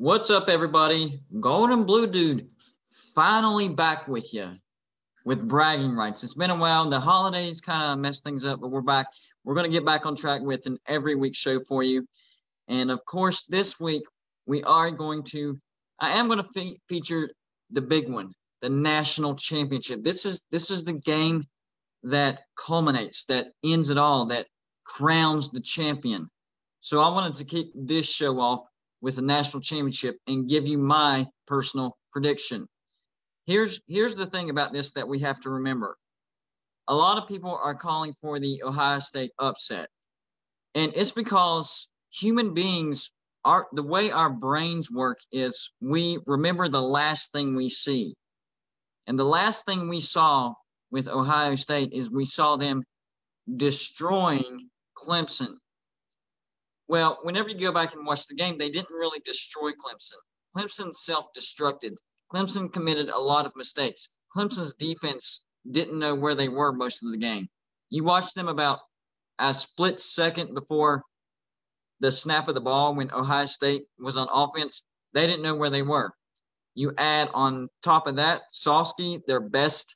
What's up, everybody? Golden Blue Dude finally back with you with bragging rights. It's been a while. The holidays kind of messed things up, but we're back. We're going to get back on track with an every week show for you. And of course, this week we are going to, I am going to fe- feature the big one, the national championship. This is this is the game that culminates, that ends it all, that crowns the champion. So I wanted to kick this show off with a national championship and give you my personal prediction. Here's here's the thing about this that we have to remember. A lot of people are calling for the Ohio State upset. And it's because human beings are the way our brains work is we remember the last thing we see. And the last thing we saw with Ohio State is we saw them destroying Clemson well, whenever you go back and watch the game, they didn't really destroy Clemson. Clemson self destructed. Clemson committed a lot of mistakes. Clemson's defense didn't know where they were most of the game. You watched them about a split second before the snap of the ball when Ohio State was on offense. They didn't know where they were. You add on top of that, Skalski, their best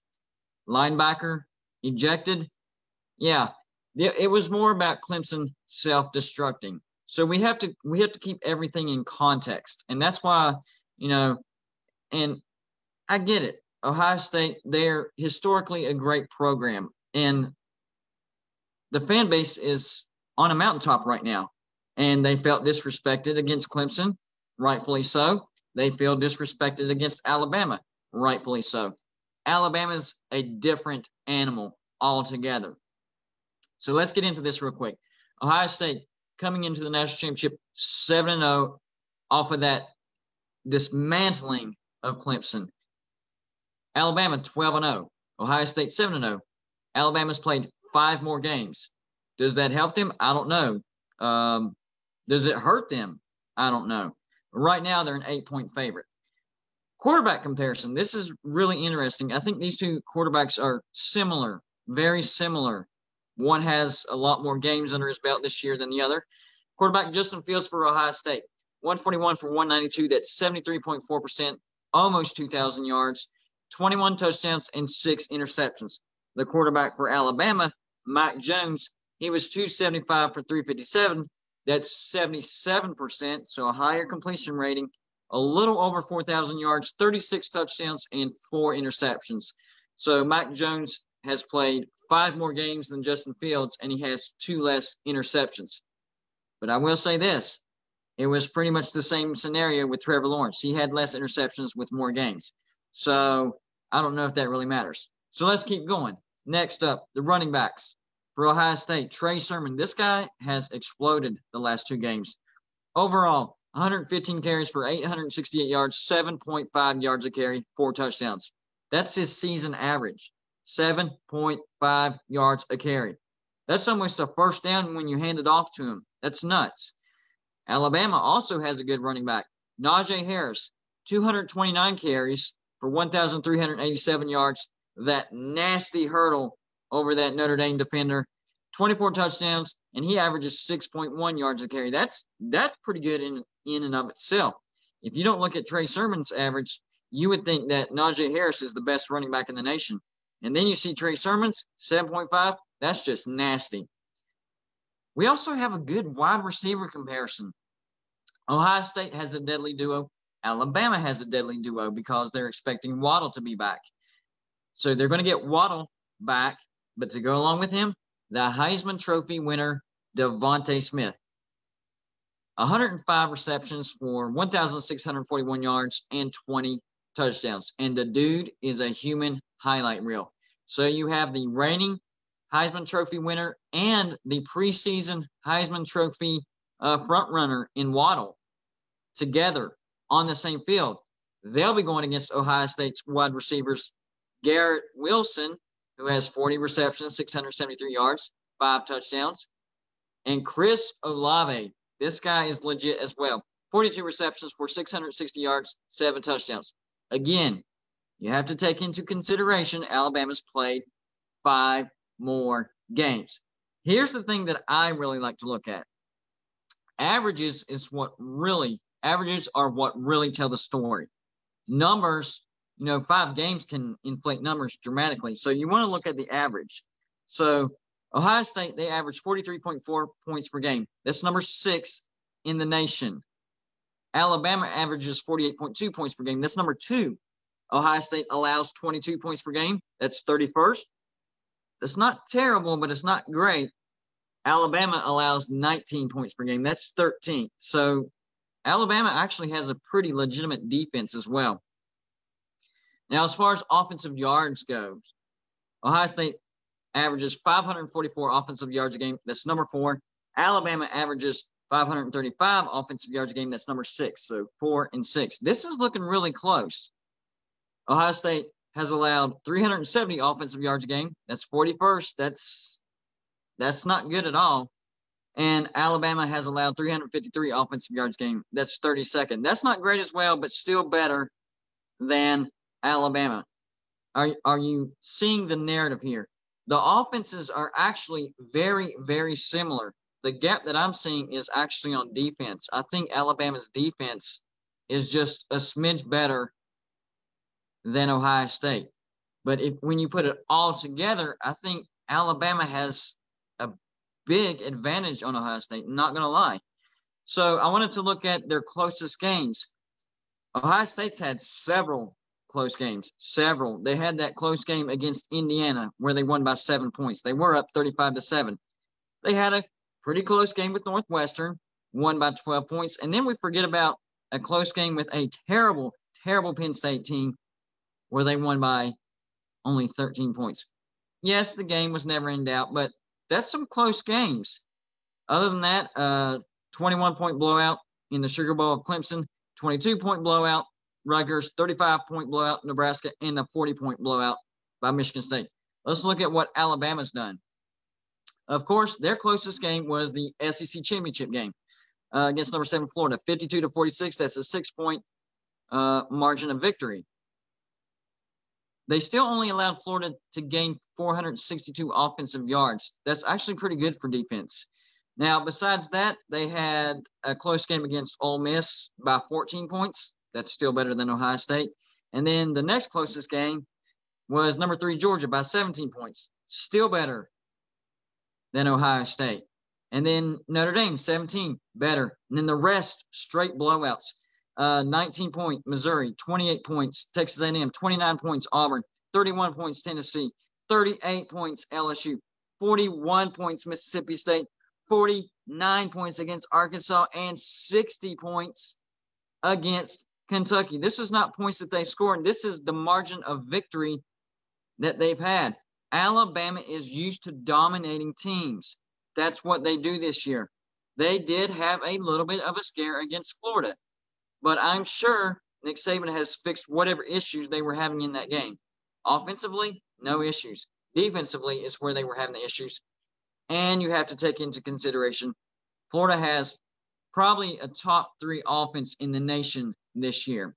linebacker, ejected. Yeah, it was more about Clemson self-destructing. So we have to we have to keep everything in context, and that's why you know, and I get it. Ohio State, they're historically a great program, and the fan base is on a mountaintop right now, and they felt disrespected against Clemson, rightfully so. They feel disrespected against Alabama, rightfully so. Alabama's a different animal altogether. So let's get into this real quick. Ohio State coming into the national championship 7 0 off of that dismantling of Clemson. Alabama 12 0. Ohio State 7 0. Alabama's played five more games. Does that help them? I don't know. Um, does it hurt them? I don't know. Right now, they're an eight point favorite. Quarterback comparison. This is really interesting. I think these two quarterbacks are similar, very similar one has a lot more games under his belt this year than the other. Quarterback Justin Fields for Ohio State, 141 for 192. That's 73.4%, almost 2,000 yards, 21 touchdowns, and six interceptions. The quarterback for Alabama, Mac Jones, he was 275 for 357. That's 77%, so a higher completion rating, a little over 4,000 yards, 36 touchdowns, and four interceptions. So Mac Jones has played five more games than Justin Fields, and he has two less interceptions. But I will say this it was pretty much the same scenario with Trevor Lawrence. He had less interceptions with more games. So I don't know if that really matters. So let's keep going. Next up, the running backs for Ohio State. Trey Sermon. This guy has exploded the last two games. Overall, 115 carries for 868 yards, 7.5 yards a carry, four touchdowns. That's his season average. 7.5 yards a carry. That's almost a first down when you hand it off to him. That's nuts. Alabama also has a good running back. Najee Harris, 229 carries for 1,387 yards. That nasty hurdle over that Notre Dame defender. 24 touchdowns, and he averages 6.1 yards a carry. That's that's pretty good in in and of itself. If you don't look at Trey Sermon's average, you would think that Najee Harris is the best running back in the nation. And then you see Trey Sermons, 7.5. That's just nasty. We also have a good wide receiver comparison. Ohio State has a deadly duo. Alabama has a deadly duo because they're expecting Waddle to be back. So they're going to get Waddle back, but to go along with him, the Heisman Trophy winner, DeVonta Smith. 105 receptions for 1,641 yards and 20 touchdowns. And the dude is a human highlight reel. So you have the reigning Heisman Trophy winner and the preseason Heisman Trophy uh, front runner in Waddle together on the same field. They'll be going against Ohio State's wide receivers Garrett Wilson, who has 40 receptions, 673 yards, five touchdowns, and Chris Olave. This guy is legit as well. 42 receptions for 660 yards, seven touchdowns. Again, you have to take into consideration Alabama's played five more games. Here's the thing that I really like to look at averages is what really Averages are what really tell the story. Numbers, you know, five games can inflate numbers dramatically. So you want to look at the average. So Ohio State, they average 43.4 points per game. That's number six in the nation. Alabama averages 48.2 points per game. That's number two. Ohio State allows 22 points per game. That's 31st. That's not terrible, but it's not great. Alabama allows 19 points per game. That's 13th. So Alabama actually has a pretty legitimate defense as well. Now, as far as offensive yards goes, Ohio State averages 544 offensive yards a game. That's number four. Alabama averages 535 offensive yards a game. That's number six. So four and six. This is looking really close. Ohio State has allowed 370 offensive yards a game. That's 41st. That's that's not good at all. And Alabama has allowed 353 offensive yards game. That's 32nd. That's not great as well, but still better than Alabama. Are, are you seeing the narrative here? The offenses are actually very, very similar. The gap that I'm seeing is actually on defense. I think Alabama's defense is just a smidge better than Ohio State. But if when you put it all together, I think Alabama has a big advantage on Ohio State. Not going to lie. So I wanted to look at their closest games. Ohio State's had several close games, several. They had that close game against Indiana where they won by seven points. They were up 35 to seven. They had a pretty close game with Northwestern, won by 12 points. And then we forget about a close game with a terrible, terrible Penn State team where they won by only 13 points. Yes, the game was never in doubt, but that's some close games. Other than that, uh, 21 point blowout in the Sugar Bowl of Clemson, 22 point blowout Rutgers, 35 point blowout Nebraska, and a 40 point blowout by Michigan State. Let's look at what Alabama's done. Of course, their closest game was the SEC championship game uh, against number seven Florida, 52 to 46. That's a six point uh, margin of victory. They still only allowed Florida to gain 462 offensive yards. That's actually pretty good for defense. Now, besides that, they had a close game against Ole Miss by 14 points. That's still better than Ohio State. And then the next closest game was number three Georgia by 17 points. Still better than Ohio State. And then Notre Dame 17 better. And then the rest straight blowouts uh, 19 point Missouri, 28 points Texas A&M, 29 points Auburn, 31 points Tennessee, 38 points LSU, 41 points Mississippi State, 49 points against Arkansas, and 60 points against Kentucky. This is not points that they've scored. This is the margin of victory that they've had. Alabama is used to dominating teams. That's what they do this year. They did have a little bit of a scare against Florida. But I'm sure Nick Saban has fixed whatever issues they were having in that game. Offensively, no issues. Defensively is where they were having the issues. And you have to take into consideration Florida has probably a top three offense in the nation this year.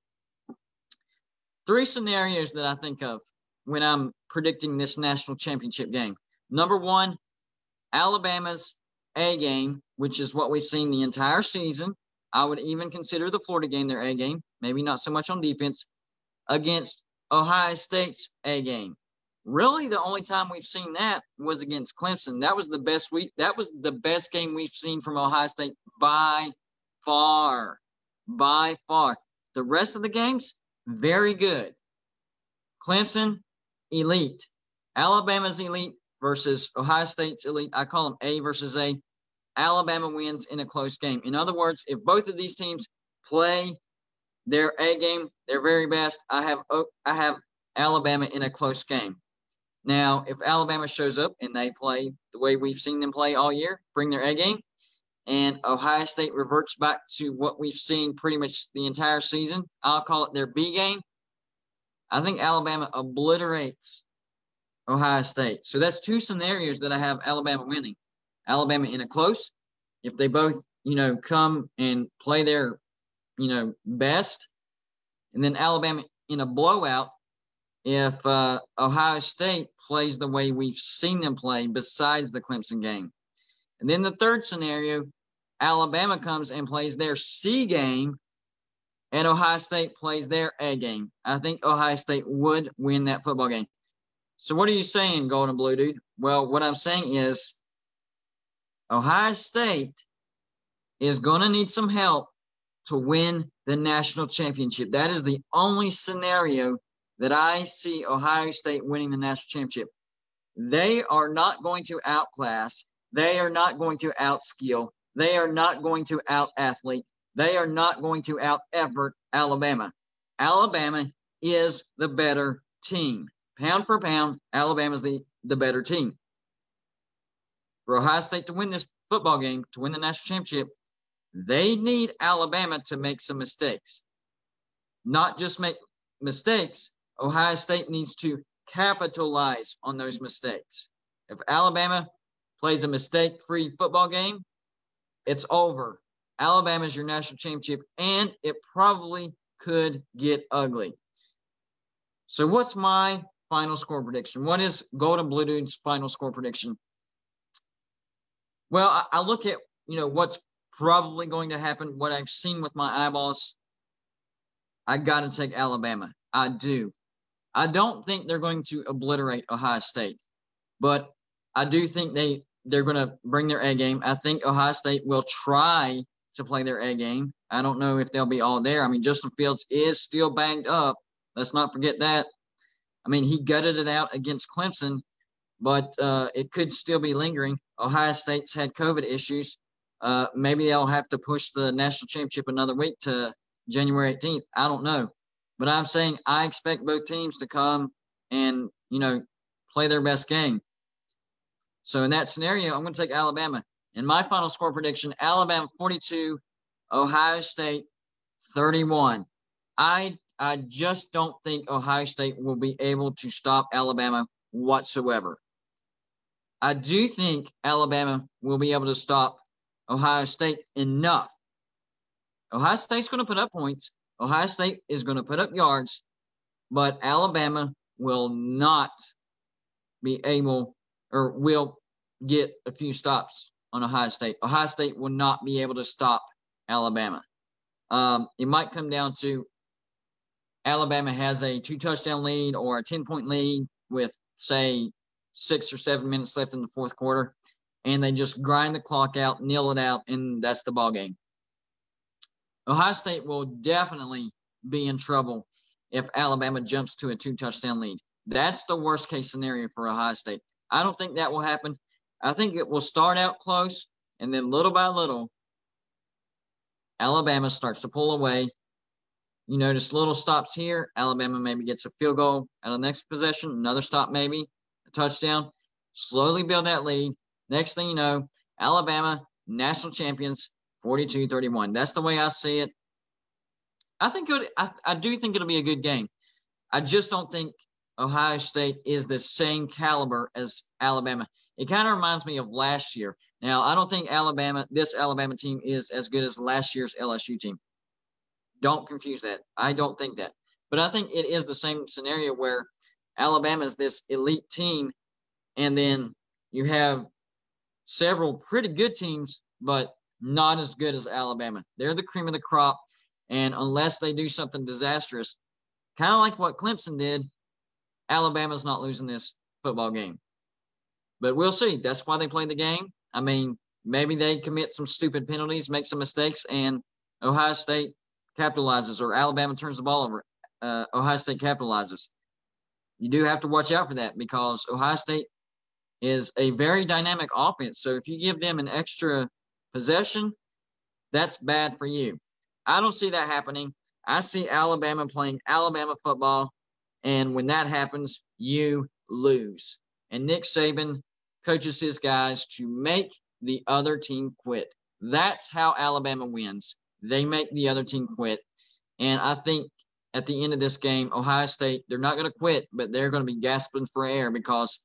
Three scenarios that I think of when I'm predicting this national championship game. Number one, Alabama's A game, which is what we've seen the entire season. I would even consider the Florida game their A game, maybe not so much on defense, against Ohio State's A game. Really, the only time we've seen that was against Clemson. That was the best we that was the best game we've seen from Ohio State by far. By far. The rest of the games, very good. Clemson, elite. Alabama's elite versus Ohio State's elite. I call them A versus A. Alabama wins in a close game. In other words, if both of these teams play their A game, their very best, I have I have Alabama in a close game. Now, if Alabama shows up and they play the way we've seen them play all year, bring their A game, and Ohio State reverts back to what we've seen pretty much the entire season, I'll call it their B game. I think Alabama obliterates Ohio State. So that's two scenarios that I have Alabama winning. Alabama in a close. If they both, you know, come and play their, you know, best, and then Alabama in a blowout. If uh, Ohio State plays the way we've seen them play, besides the Clemson game, and then the third scenario, Alabama comes and plays their C game and Ohio State plays their A game, I think Ohio State would win that football game. So what are you saying, Golden Blue dude? Well, what I'm saying is Ohio State is going to need some help to win the national championship. That is the only scenario that I see Ohio State winning the national championship. They are not going to outclass. They are not going to outskill. They are not going to out athlete. They are not going to out effort Alabama. Alabama is the better team. Pound for pound, Alabama is the, the better team. For Ohio State to win this football game, to win the national championship, they need Alabama to make some mistakes. Not just make mistakes, Ohio State needs to capitalize on those mistakes. If Alabama plays a mistake free football game, it's over. Alabama is your national championship, and it probably could get ugly. So, what's my final score prediction? What is Golden Blue Dude's final score prediction? Well, I, I look at you know what's probably going to happen. What I've seen with my eyeballs, I got to take Alabama. I do. I don't think they're going to obliterate Ohio State, but I do think they they're going to bring their A game. I think Ohio State will try to play their A game. I don't know if they'll be all there. I mean, Justin Fields is still banged up. Let's not forget that. I mean, he gutted it out against Clemson, but uh, it could still be lingering. Ohio State's had COVID issues. Uh, maybe they'll have to push the national championship another week to January 18th. I don't know. But I'm saying I expect both teams to come and, you know, play their best game. So in that scenario, I'm going to take Alabama. In my final score prediction, Alabama 42, Ohio State 31. I I just don't think Ohio State will be able to stop Alabama whatsoever. I do think Alabama will be able to stop Ohio State enough. Ohio State's going to put up points. Ohio State is going to put up yards, but Alabama will not be able or will get a few stops on Ohio State. Ohio State will not be able to stop Alabama. Um, it might come down to Alabama has a two touchdown lead or a 10 point lead with, say, six or seven minutes left in the fourth quarter, and they just grind the clock out, kneel it out, and that's the ball game. Ohio State will definitely be in trouble if Alabama jumps to a two touchdown lead. That's the worst case scenario for Ohio State. I don't think that will happen. I think it will start out close, and then little by little, Alabama starts to pull away. You notice little stops here. Alabama maybe gets a field goal at the next possession, another stop maybe, touchdown. Slowly build that lead. Next thing you know, Alabama, national champions, 42 31. That's the way I see it. I think it, I, I do think it'll be a good game. I just don't think Ohio State is the same caliber as Alabama. It kind of reminds me of last year. Now, I don't think Alabama, this Alabama team is as good as last year's LSU team. Don't confuse that. I don't think that. But I think it is the same scenario where Alabama is this elite team, and then you have several pretty good teams, but not as good as Alabama. They're the cream of the crop. And unless they do something disastrous, kind of like what Clemson did, Alabama's not losing this football game. But we'll see. That's why they play the game. I mean, maybe they commit some stupid penalties, make some mistakes, and Ohio State capitalizes, or Alabama turns the ball over. Uh, Ohio State capitalizes. You do have to watch out for that because Ohio State is a very dynamic offense. So if you give them an extra possession, that's bad for you. I don't see that happening. I see Alabama playing Alabama football, and when that happens, you lose. And Nick Saban coaches his guys to make the other team quit. That's how Alabama wins. They make the other team quit. And I think at the end of this game, Ohio State, they're not going to quit, but they're going to be gasping for air because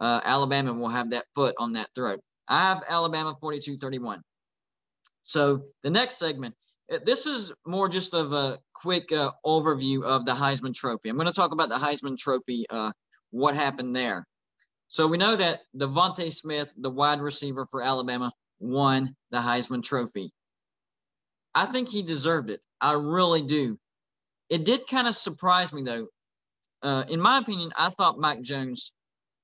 uh, Alabama will have that foot on that throat. I have Alabama 42 31. So the next segment, uh, this is more just of a quick uh, overview of the Heisman Trophy. I'm going to talk about the Heisman Trophy, uh, what happened there. So we know that DeVonta Smith, the wide receiver for Alabama, won the Heisman Trophy. I think he deserved it. I really do. It did kind of surprise me though. Uh, in my opinion, I thought Mac Jones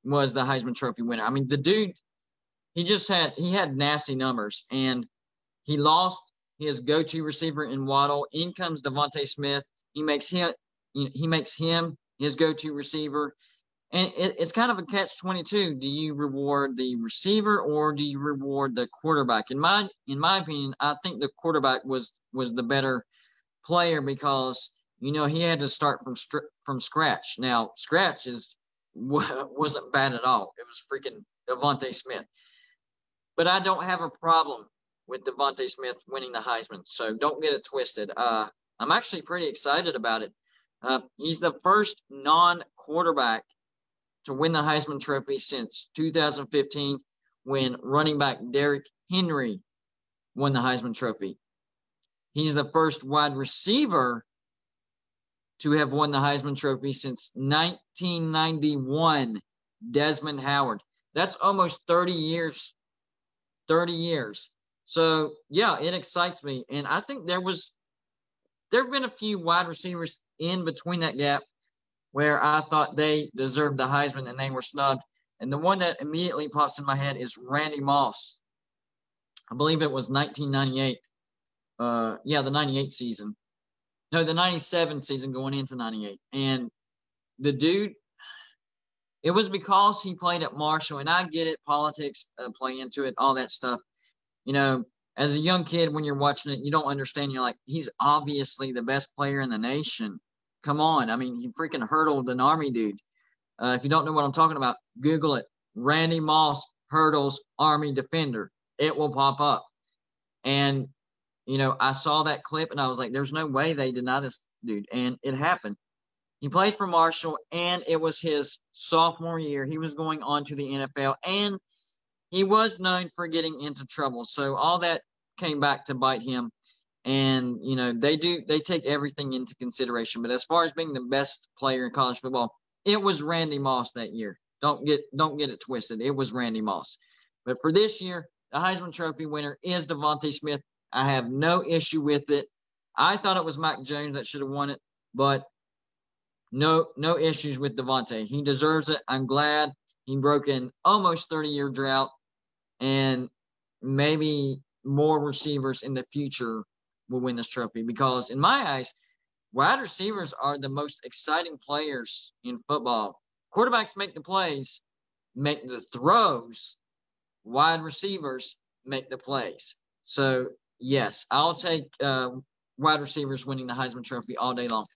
was the Heisman Trophy winner. I mean, the dude, he just had he had nasty numbers, and he lost his go-to receiver in Waddle. In comes DeVonta Smith. He makes him he makes him his go-to receiver. And it, it's kind of a catch-22. Do you reward the receiver or do you reward the quarterback? In my in my opinion, I think the quarterback was was the better player because you know he had to start from from scratch. Now scratch is wasn't bad at all. It was freaking DeVonta Smith. But I don't have a problem with DeVonta Smith winning the Heisman, so don't get it twisted. Uh, I'm actually pretty excited about it. Uh, he's the first non-quarterback to win the Heisman Trophy since 2015, when running back Derrick Henry won the Heisman Trophy. He's the first wide receiver to have won the Heisman Trophy since 1991, Desmond Howard. That's almost 30 years. 30 years. So, yeah, it excites me. And I think there was, there have been a few wide receivers in between that gap where I thought they deserved the Heisman and they were snubbed. And the one that immediately pops in my head is Randy Moss. I believe it was 1998. Uh, yeah, the 98 season. No, the 97 season going into 98. And the dude, it was because he played at Marshall. And I get it, politics uh, play into it, all that stuff. You know, as a young kid, when you're watching it, you don't understand. You're like, he's obviously the best player in the nation. Come on. I mean, he freaking hurdled an Army dude. Uh, if you don't know what I'm talking about, Google it. Randy Moss hurdles Army defender. It will pop up. And you know, I saw that clip and I was like, there's no way they deny this dude. And it happened. He played for Marshall and it was his sophomore year. He was going on to the NFL and he was known for getting into trouble. So all that came back to bite him. And, you know, they do, they take everything into consideration. But as far as being the best player in college football, it was Randy Moss that year. Don't get, don't get it twisted. It was Randy Moss. But for this year, the Heisman Trophy winner is DeVonta Smith. I have no issue with it. I thought it was Mac Jones that should have won it, but no no issues with DeVonta. He deserves it. I'm glad he broke an almost 30 year drought, and maybe more receivers in the future will win this trophy because, in my eyes, wide receivers are the most exciting players in football. Quarterbacks make the plays, make the throws. Wide receivers make the plays. So Yes, I'll take uh, wide receivers winning the Heisman Trophy all day long.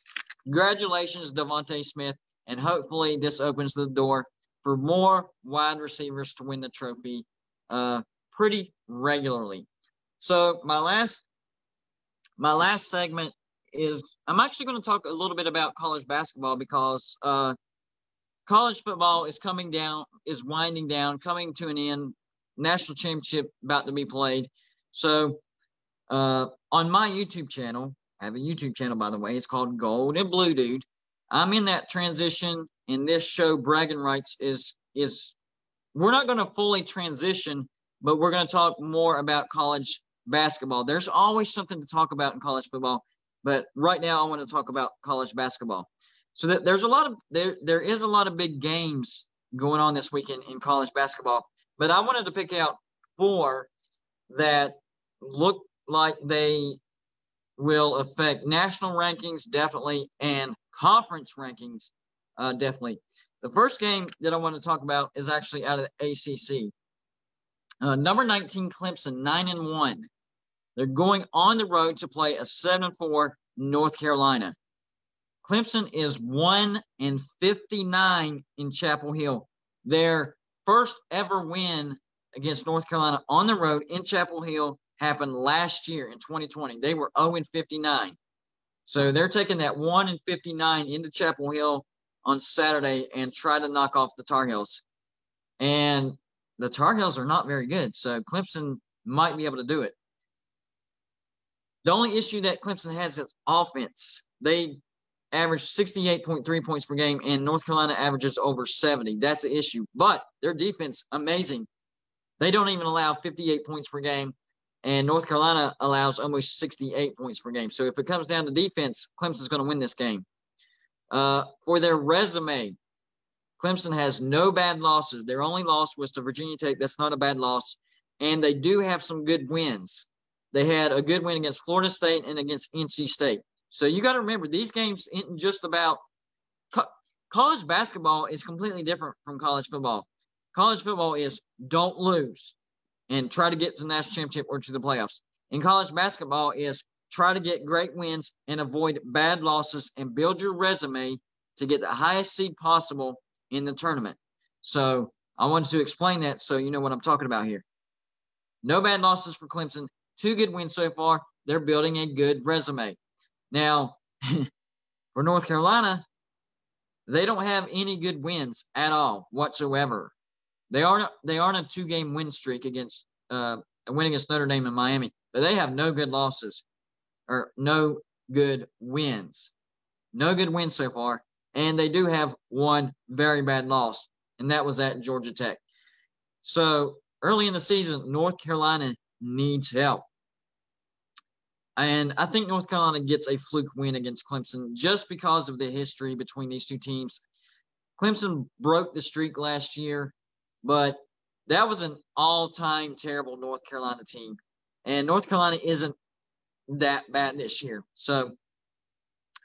Congratulations, DeVonta Smith, and hopefully this opens the door for more wide receivers to win the trophy uh, pretty regularly. So my last my last segment is I'm actually going to talk a little bit about college basketball because uh, college football is coming down, is winding down, coming to an end. National championship about to be played. So uh, on my YouTube channel, I have a YouTube channel, by the way. It's called Gold and Blue Dude. I'm in that transition, and this show, Bragging Rights, is is we're not going to fully transition, but we're going to talk more about college basketball. There's always something to talk about in college football, but right now I want to talk about college basketball. So that there's a lot of there there is a lot of big games going on this weekend in college basketball, but I wanted to pick out four that look like they will affect national rankings definitely and conference rankings uh, definitely. The first game that I want to talk about is actually out of the ACC. Uh, number 19 Clemson, nine and one. They're going on the road to play a seven and four North Carolina. Clemson is one and 59 in Chapel Hill. Their first ever win against North Carolina on the road in Chapel Hill happened last year in 2020. They were 0 and 59. So they're taking that 1 and 59 into Chapel Hill on Saturday and try to knock off the Tar Heels. And the Tar Heels are not very good. So Clemson might be able to do it. The only issue that Clemson has is offense. They average 68.3 points per game, and North Carolina averages over 70. That's the issue. But their defense, amazing. They don't even allow 58 points per game and North Carolina allows almost 68 points per game. So if it comes down to defense, Clemson's going to win this game. Uh, for their resume, Clemson has no bad losses. Their only loss was to Virginia Tech. That's not a bad loss. And they do have some good wins. They had a good win against Florida State and against NC State. So you got to remember these games isn't just about co- college basketball is completely different from college football. College football is don't lose and try to get to the national championship or to the playoffs. In college basketball is try to get great wins and avoid bad losses and build your resume to get the highest seed possible in the tournament. So I wanted to explain that so you know what I'm talking about here. No bad losses for Clemson. Two good wins so far. They're building a good resume. Now, for North Carolina, they don't have any good wins at all whatsoever. They aren't they aren't a two game win streak against uh, a win against Notre Dame and Miami, but they have no good losses or no good wins. No good wins so far. And they do have one very bad loss, and that was at Georgia Tech. So early in the season, North Carolina needs help. And I think North Carolina gets a fluke win against Clemson just because of the history between these two teams. Clemson broke the streak last year but that was an all-time terrible North Carolina team, and North Carolina isn't that bad this year. So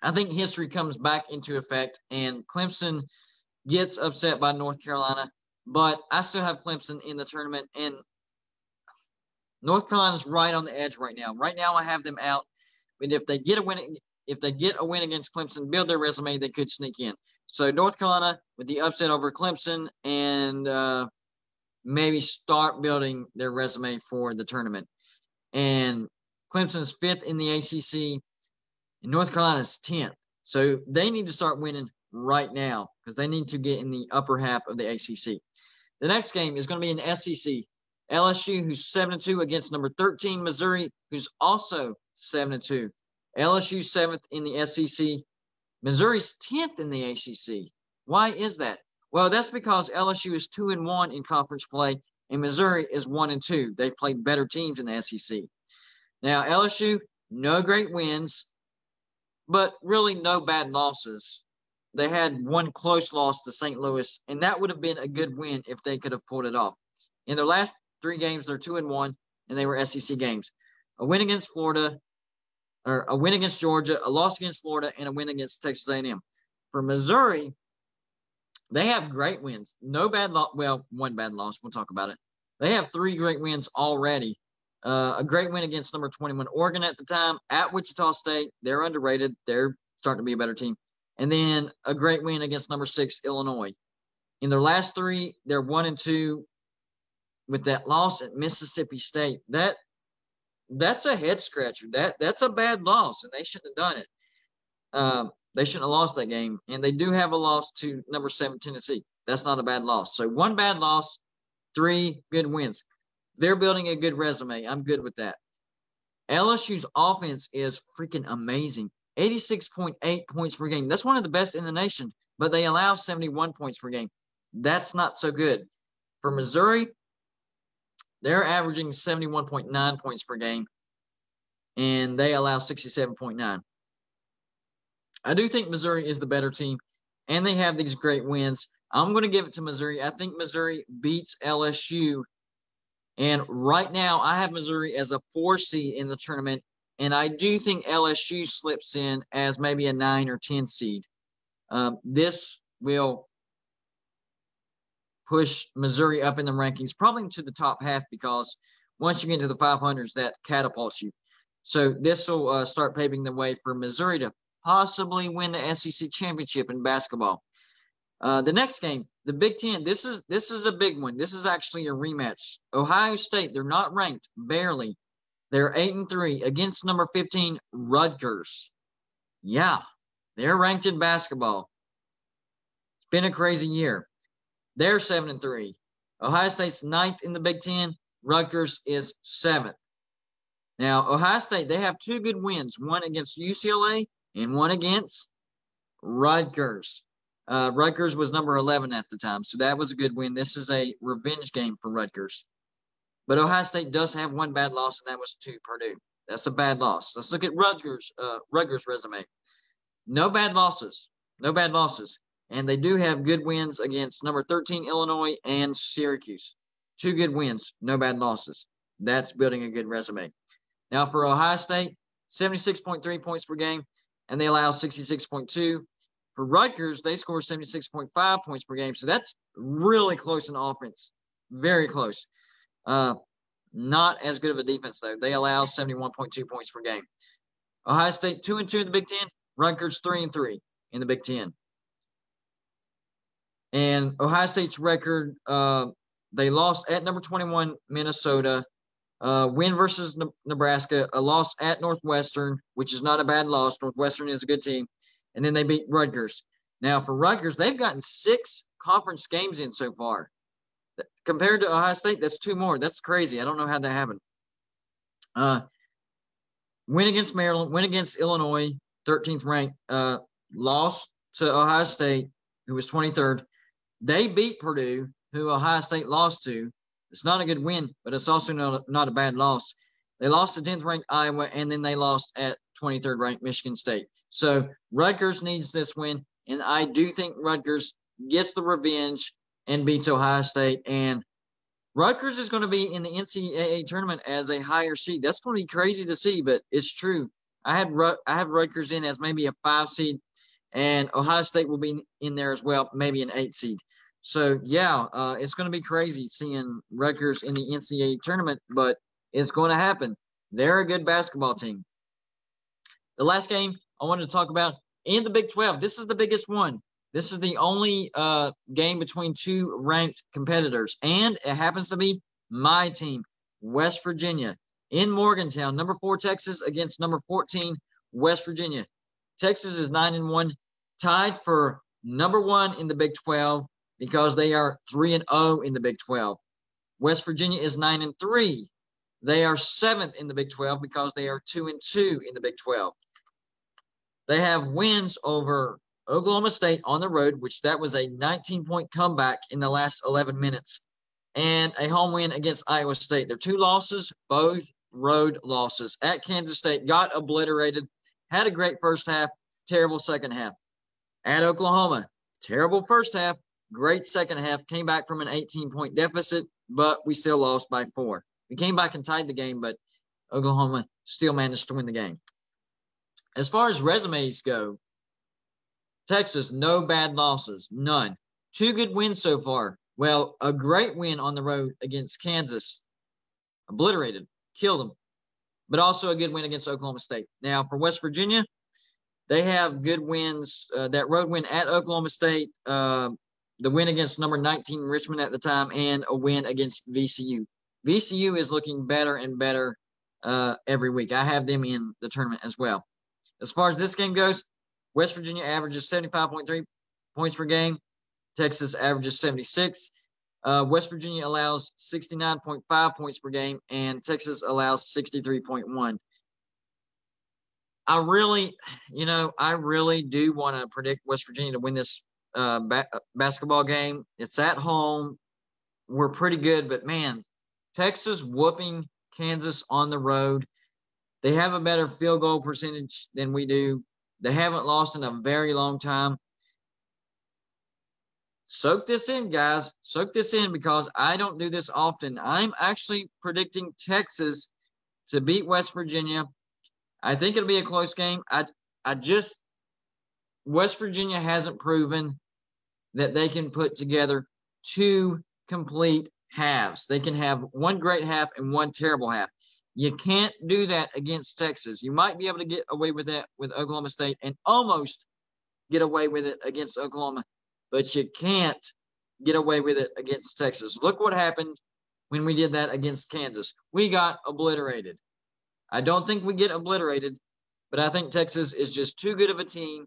I think history comes back into effect, and Clemson gets upset by North Carolina. But I still have Clemson in the tournament, and North Carolina's right on the edge right now. Right now, I have them out. But if they get a win, if they get a win against Clemson, build their resume, they could sneak in. So North Carolina with the upset over Clemson and uh, maybe start building their resume for the tournament. And Clemson's fifth in the ACC, and North Carolina's tenth. So they need to start winning right now because they need to get in the upper half of the ACC. The next game is going to be in the SEC. LSU, who's seven and two against number thirteen Missouri, who's also seven and two. LSU seventh in the SEC. Missouri's 10th in the ACC. Why is that? Well, that's because LSU is 2 and 1 in conference play and Missouri is 1 and 2. They've played better teams in the SEC. Now, LSU no great wins, but really no bad losses. They had one close loss to St. Louis, and that would have been a good win if they could have pulled it off. In their last three games, they're two and one, and they were SEC games. A win against Florida, or a win against Georgia, a loss against Florida, and a win against Texas A&M. For Missouri, they have great wins. No bad loss. Well, one bad loss. We'll talk about it. They have three great wins already. Uh, a great win against number 21 Oregon at the time at Wichita State. They're underrated. They're starting to be a better team. And then a great win against number six Illinois. In their last three, they're one and two with that loss at Mississippi State. That that's a head scratcher. That that's a bad loss, and they shouldn't have done it. Um, they shouldn't have lost that game, and they do have a loss to number seven Tennessee. That's not a bad loss. So one bad loss, three good wins. They're building a good resume. I'm good with that. LSU's offense is freaking amazing. 86.8 points per game. That's one of the best in the nation, but they allow 71 points per game. That's not so good. For Missouri, they're averaging 71.9 points per game, and they allow 67.9. I do think Missouri is the better team, and they have these great wins. I'm going to give it to Missouri. I think Missouri beats LSU. And right now, I have Missouri as a four seed in the tournament. And I do think LSU slips in as maybe a nine or 10 seed. Um, this will push Missouri up in the rankings, probably to the top half because once you get into the 500s, that catapults you. So this will uh, start paving the way for Missouri to possibly win the SEC championship in basketball. Uh, the next game, the Big Ten. This is this is a big one. This is actually a rematch. Ohio State. They're not ranked, barely. They're eight and three against number 15 Rutgers. Yeah, they're ranked in basketball. It's been a crazy year. They're seven and three. Ohio State's ninth in the Big Ten. Rutgers is seventh. Now, Ohio State, they have two good wins, one against UCLA and one against Rutgers. Uh, Rutgers was number 11 at the time, so that was a good win. This is a revenge game for Rutgers. But Ohio State does have one bad loss, and that was to Purdue. That's a bad loss. Let's look at Rutgers. Uh, Rutgers' resume. No bad losses. No bad losses. And they do have good wins against number 13 Illinois and Syracuse. Two good wins, no bad losses. That's building a good resume. Now for Ohio State, 76.3 points per game, and they allow 66.2. For Rutgers, they score 76.5 points per game. So that's really close in offense. Very close. Uh, not as good of a defense, though. They allow 71.2 points per game. Ohio State 2 and 2 in the Big Ten. Rutgers 3 and 3 in the Big Ten. And Ohio State's record, uh, they lost at number 21, Minnesota. Uh, win versus Nebraska, a loss at Northwestern, which is not a bad loss. Northwestern is a good team. And then they beat Rutgers. Now, for Rutgers, they've gotten six conference games in so far. Compared to Ohio State, that's two more. That's crazy. I don't know how that happened. Uh, win against Maryland, win against Illinois, 13th ranked, uh, lost to Ohio State, who was 23rd. They beat Purdue, who Ohio State lost to. It's not a good win, but it's also not a, not a bad loss. They lost to 10th ranked Iowa, and then they lost at 23rd ranked Michigan State. So Rutgers needs this win, and I do think Rutgers gets the revenge and beats Ohio State. And Rutgers is going to be in the NCAA tournament as a higher seed. That's going to be crazy to see, but it's true. I had I have Rutgers in as maybe a five seed, and Ohio State will be in there as well, maybe an eight seed. So yeah, uh, it's going to be crazy seeing Rutgers in the NCAA tournament, but it's going to happen. They're a good basketball team. The last game I wanted to talk about in the Big 12. This is the biggest one. This is the only uh, game between two ranked competitors, and it happens to be my team, West Virginia, in Morgantown. Number four Texas against number 14 West Virginia. Texas is nine and one, tied for number one in the Big 12 because they are three and zero oh in the Big 12. West Virginia is nine and three. They are seventh in the Big 12 because they are two and two in the Big 12. They have wins over Oklahoma State on the road, which that was a 19 point comeback in the last 11 minutes, and a home win against Iowa State. Their two losses, both road losses. At Kansas State, got obliterated, had a great first half, terrible second half. At Oklahoma, terrible first half, great second half, came back from an 18 point deficit, but we still lost by four. We came back and tied the game, but Oklahoma still managed to win the game. As far as resumes go, Texas, no bad losses, none. Two good wins so far. Well, a great win on the road against Kansas, obliterated, killed them, but also a good win against Oklahoma State. Now, for West Virginia, they have good wins. Uh, that road win at Oklahoma State, uh, the win against number 19 Richmond at the time, and a win against VCU. VCU is looking better and better uh, every week. I have them in the tournament as well. As far as this game goes, West Virginia averages 75.3 points per game. Texas averages 76. Uh, West Virginia allows 69.5 points per game, and Texas allows 63.1. I really, you know, I really do want to predict West Virginia to win this uh, ba- basketball game. It's at home. We're pretty good, but man, Texas whooping Kansas on the road. They have a better field goal percentage than we do. They haven't lost in a very long time. Soak this in, guys. Soak this in because I don't do this often. I'm actually predicting Texas to beat West Virginia. I think it'll be a close game. I I just West Virginia hasn't proven that they can put together two complete halves. They can have one great half and one terrible half. You can't do that against Texas. You might be able to get away with that with Oklahoma State and almost get away with it against Oklahoma, but you can't get away with it against Texas. Look what happened when we did that against Kansas. We got obliterated. I don't think we get obliterated, but I think Texas is just too good of a team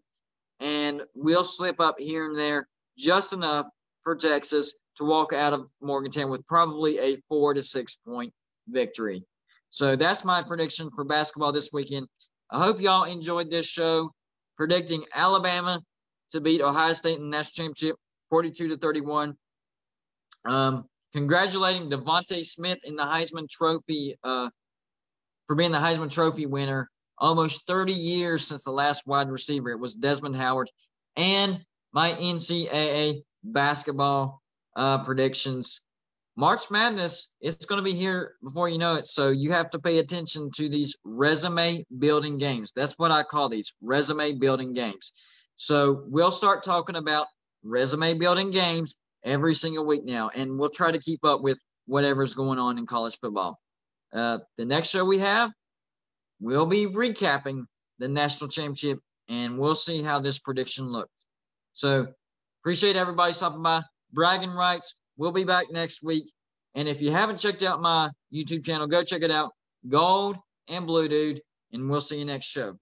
and we'll slip up here and there just enough for Texas to walk out of Morgantown with probably a four to six point victory. So that's my prediction for basketball this weekend. I hope y'all enjoyed this show predicting Alabama to beat Ohio State in the national championship 42 to 31. Um, congratulating DeVonta Smith in the Heisman Trophy uh, for being the Heisman Trophy winner. Almost 30 years since the last wide receiver. It was Desmond Howard. And my NCAA basketball uh, predictions. March Madness, it's going to be here before you know it. So you have to pay attention to these resume building games. That's what I call these resume building games. So we'll start talking about resume building games every single week now, and we'll try to keep up with whatever's going on in college football. Uh, the next show we have, we'll be recapping the national championship, and we'll see how this prediction looks. So appreciate everybody stopping by. Bragging rights. We'll be back next week. And if you haven't checked out my YouTube channel, go check it out. Gold and Blue Dude. And we'll see you next show.